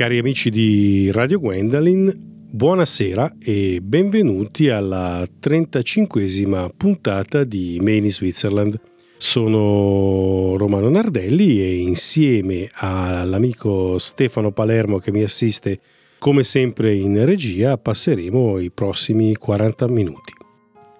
Cari amici di Radio Gwendolyn, buonasera e benvenuti alla 35esima puntata di Main in Switzerland. Sono Romano Nardelli e insieme all'amico Stefano Palermo che mi assiste come sempre in regia passeremo i prossimi 40 minuti.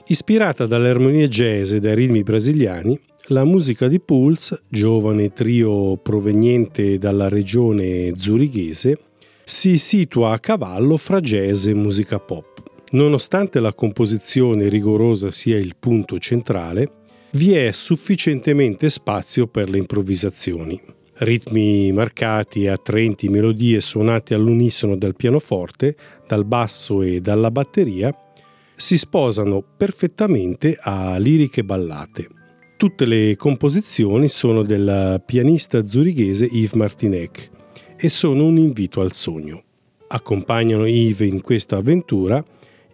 Ispirata dalle armonie jazz e dai ritmi brasiliani, la musica di Pulse, giovane trio proveniente dalla regione zurighese, si situa a cavallo fra jazz e musica pop. Nonostante la composizione rigorosa sia il punto centrale, vi è sufficientemente spazio per le improvvisazioni. Ritmi marcati attraenti melodie suonate all'unisono dal pianoforte, dal basso e dalla batteria si sposano perfettamente a liriche ballate. Tutte le composizioni sono del pianista zurighese Yves Martinec e sono un invito al sogno. Accompagnano Yves in questa avventura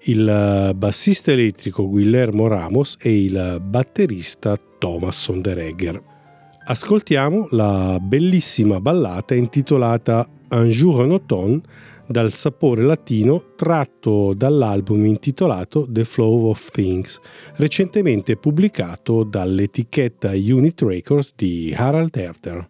il bassista elettrico Guillermo Ramos e il batterista Thomas Sonderegger. Ascoltiamo la bellissima ballata intitolata Un jour en automne dal sapore latino tratto dall'album intitolato The Flow of Things, recentemente pubblicato dall'etichetta Unit Records di Harald Herter.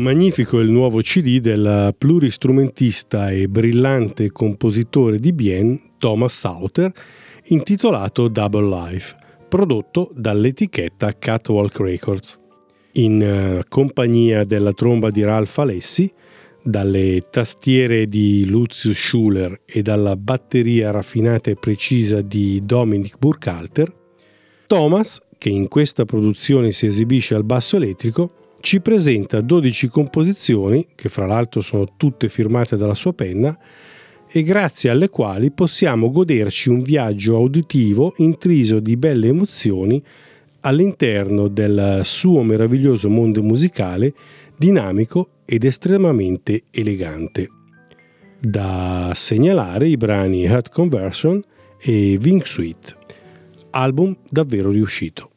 Magnifico il nuovo CD del pluristrumentista e brillante compositore di Bien, Thomas Sauter, intitolato Double Life, prodotto dall'etichetta Catwalk Records. In uh, compagnia della tromba di Ralph Alessi, dalle tastiere di Lucius Schuller e dalla batteria raffinata e precisa di Dominic Burkhalter, Thomas, che in questa produzione si esibisce al basso elettrico, ci presenta 12 composizioni, che fra l'altro sono tutte firmate dalla sua penna, e grazie alle quali possiamo goderci un viaggio auditivo intriso di belle emozioni all'interno del suo meraviglioso mondo musicale, dinamico ed estremamente elegante. Da segnalare i brani Heart Conversion e Wing Suite, album davvero riuscito.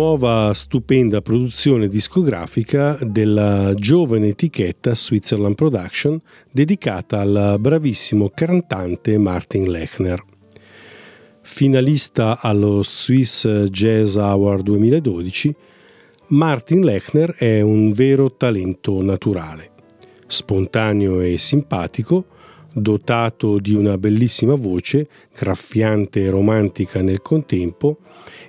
Nuova stupenda produzione discografica della giovane etichetta Switzerland Production dedicata al bravissimo cantante Martin Lechner. Finalista allo Swiss Jazz Award 2012, Martin Lechner è un vero talento naturale. Spontaneo e simpatico, dotato di una bellissima voce, graffiante e romantica nel contempo,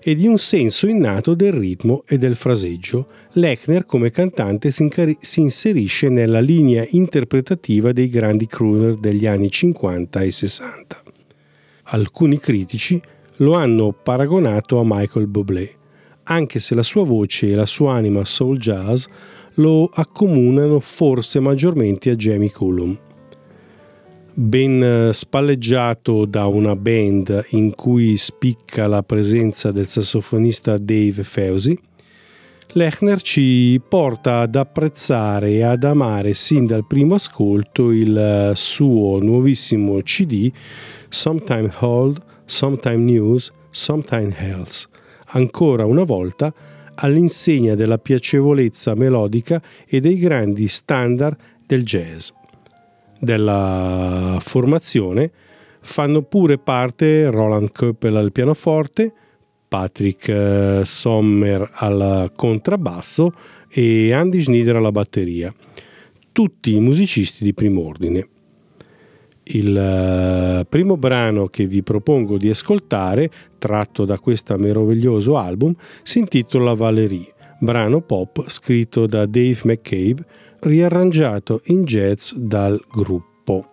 e di un senso innato del ritmo e del fraseggio, Lechner come cantante si, incari- si inserisce nella linea interpretativa dei grandi crooner degli anni 50 e 60. Alcuni critici lo hanno paragonato a Michael Bublé, anche se la sua voce e la sua anima soul jazz lo accomunano forse maggiormente a Jamie Cullum ben eh, spalleggiato da una band in cui spicca la presenza del sassofonista Dave Feusi, Lechner ci porta ad apprezzare e ad amare sin dal primo ascolto il eh, suo nuovissimo CD Sometime Hold, Sometime News, Sometime Health, ancora una volta all'insegna della piacevolezza melodica e dei grandi standard del jazz della formazione fanno pure parte Roland Köppel al pianoforte, Patrick eh, Sommer al contrabbasso e Andy Schneider alla batteria, tutti musicisti di primo ordine. Il eh, primo brano che vi propongo di ascoltare, tratto da questo meraviglioso album, si intitola Valerie, brano pop scritto da Dave McCabe riarrangiato in jazz dal gruppo.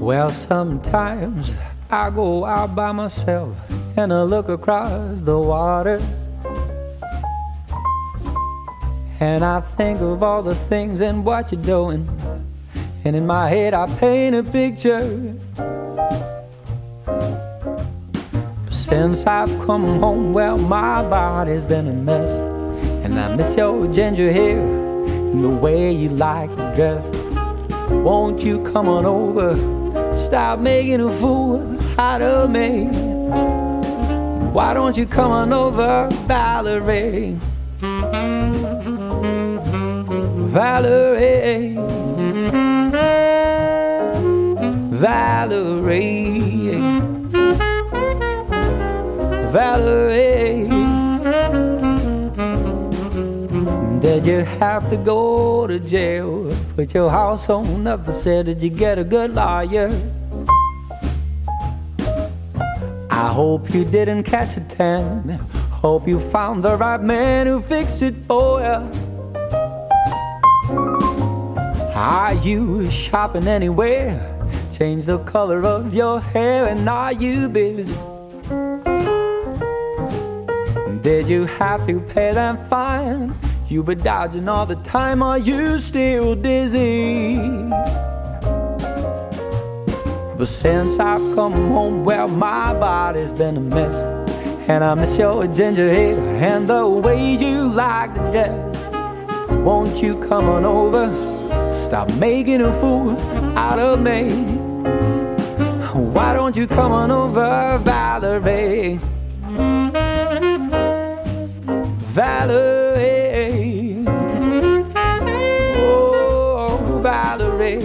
Well, sometimes I go out by myself and I look across the water. And I think of all the things and what you're doing. And in my head, I paint a picture. since I've come home, well, my body's been a mess. And I miss your ginger hair and the way you like to dress. Won't you come on over? Stop making a fool out of me. Why don't you come on over, Valerie? Valerie. Valerie. Valerie. Did you have to go to jail? Put your house on up for sale? Did you get a good lawyer? I hope you didn't catch a tan. Hope you found the right man who fixed it for you. Are you shopping anywhere? Change the color of your hair and are you busy? Did you have to pay that fine? You been dodging all the time, are you still dizzy? But since I've come home, well, my body's been a mess. And I miss your ginger hair and the way you like to dress. Won't you come on over? Stop making a fool out of me. Why don't you come on over, Valerie? Valerie. Oh, Valerie.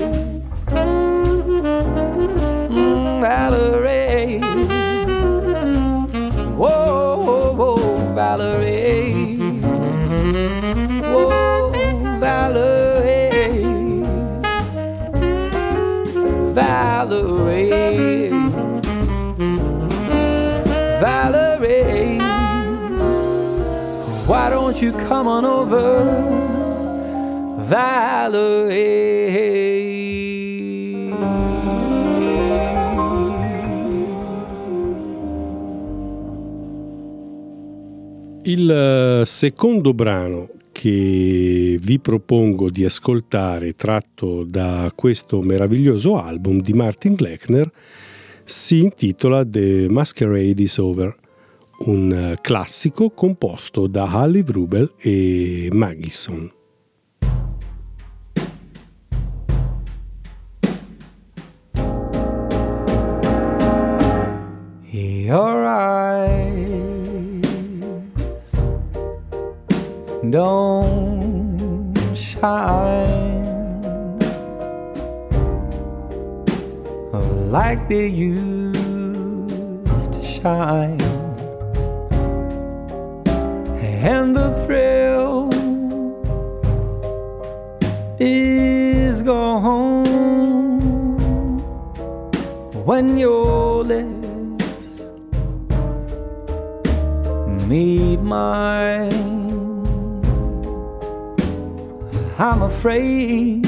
Mm, Valerie. Whoa, whoa, Valerie. Valerie. Valerie. Why don't you come on over, Valerie? Il eh, secondo brano che vi propongo di ascoltare tratto da questo meraviglioso album di Martin Gleckner si intitola The Masquerade is Over, un eh, classico composto da Hallie Vrubel e Maggison. Your don't shine. Like they used to shine, and the thrill is gone. When your lips meet mine. I'm afraid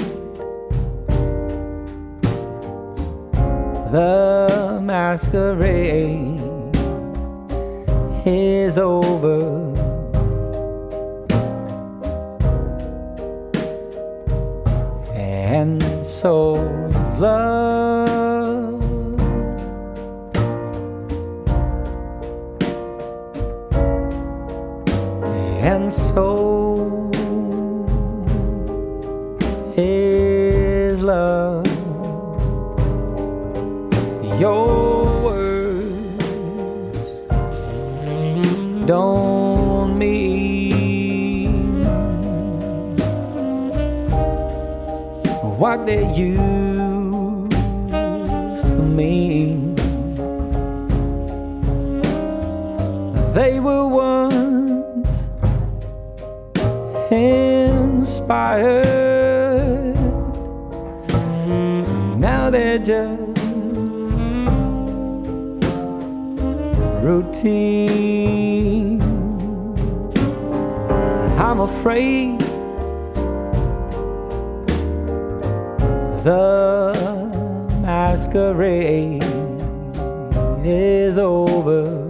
the masquerade is over. And so is love. And so what used to mean. They were once inspired. Now they're just routine. I'm afraid the masquerade is over.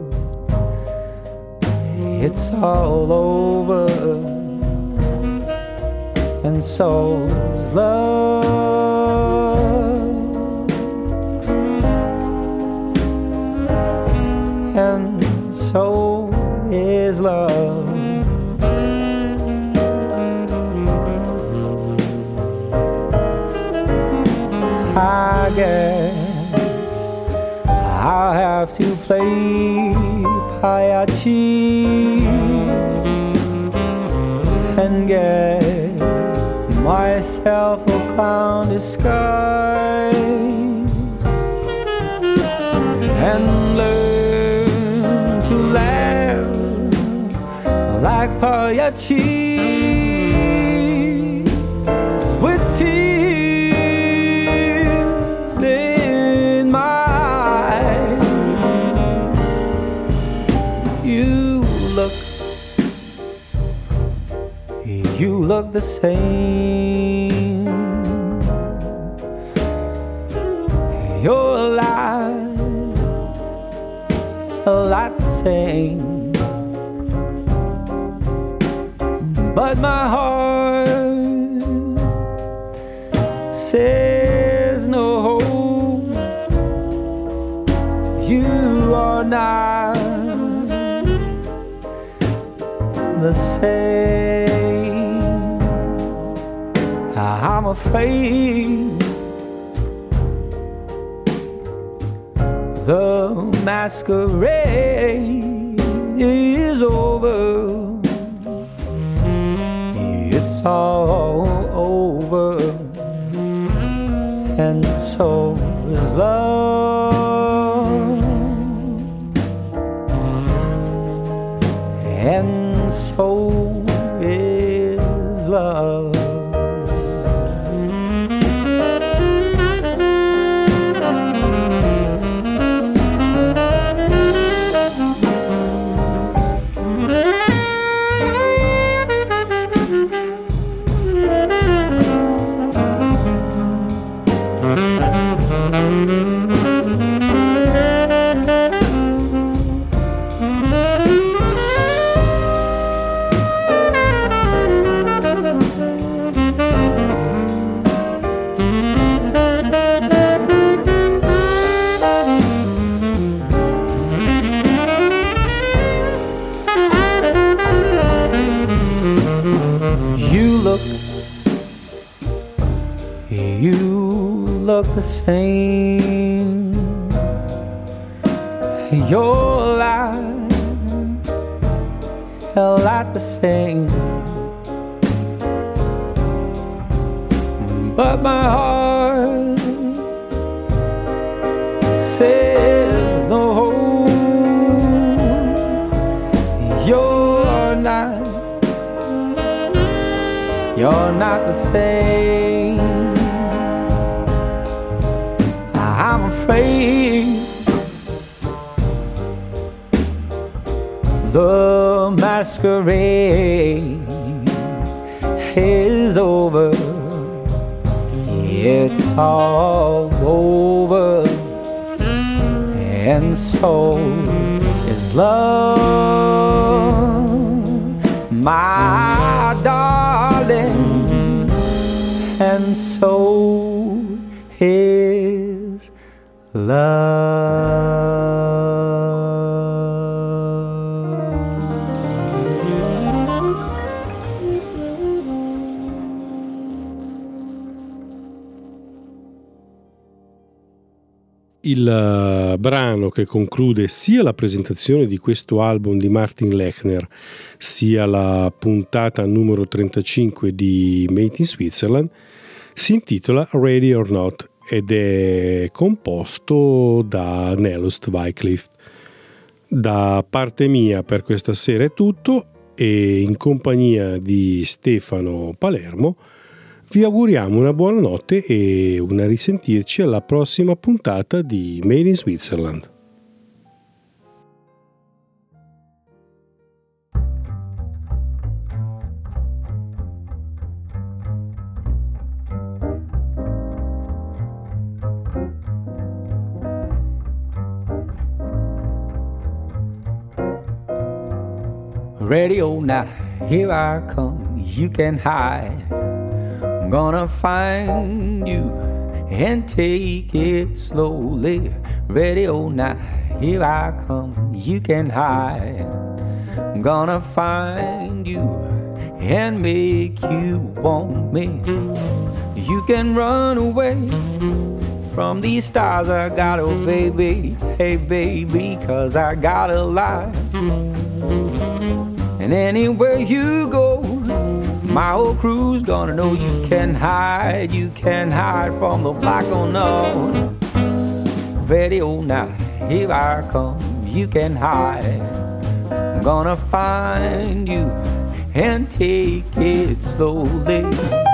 It's all over, and so's love. And so is love. I guess I'll have to play Pagliacci and get myself a clown disguise and learn to laugh like Pagliacci look the same. You're alive, a lot the same. But my heart says no. You are not the same. I'm afraid. The masquerade is over. It's all over, and so is love, and so masquerade is over. It's all over, and so is love, my darling, and so is love. Il eh, brano che conclude sia la presentazione di questo album di Martin Lechner, sia la puntata numero 35 di Made in Switzerland, si intitola Ready or Not ed è composto da Nelost Wycliffe. Da parte mia per questa sera è tutto e in compagnia di Stefano Palermo vi auguriamo una buona notte e una risentirci alla prossima puntata di Made in Switzerland. Radio now, here I come. You can hide. I'm gonna find you and take it slowly. Radio now, here I come, you can hide. I'm gonna find you and make you want me. You can run away from these stars I got, oh baby, hey baby, cause I got a lie. And anywhere you go, my whole crew's gonna know you can hide, you can hide from the black on no. Very old night, here I come, you can hide. I'm gonna find you and take it slowly.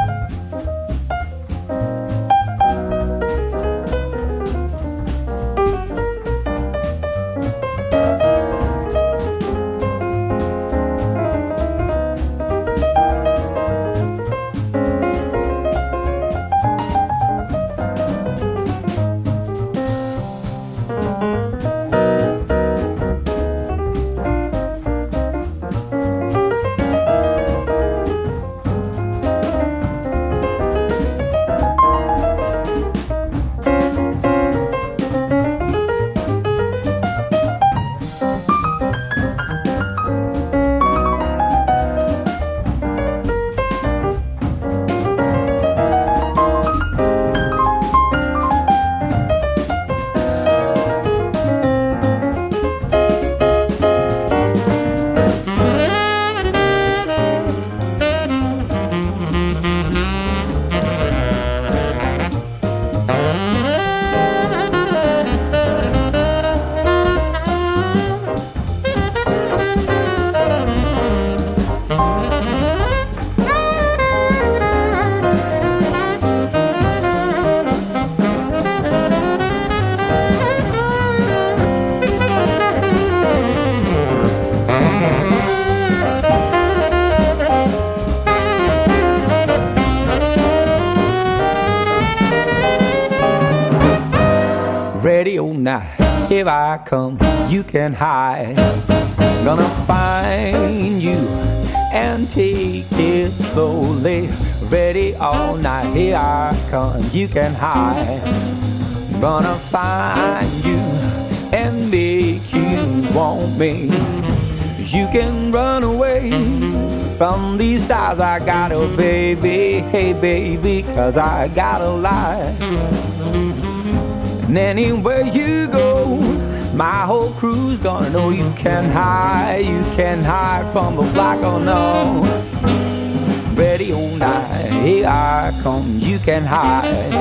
You can hide. Gonna find you and take it slowly. Ready all night, here I come, you can hide. Gonna find you and make you want me. You can run away from these stars I got, a baby, hey baby, cause I got a lie. And anywhere you go, my whole crew's gonna know you can hide, you can hide from the black or no. Ready all night, here I come, you can hide.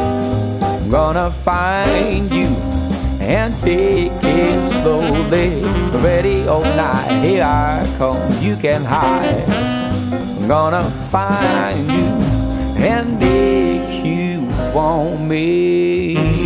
I'm gonna find you and take it slowly. Ready all night, here I come, you can hide. I'm gonna find you and make you want me.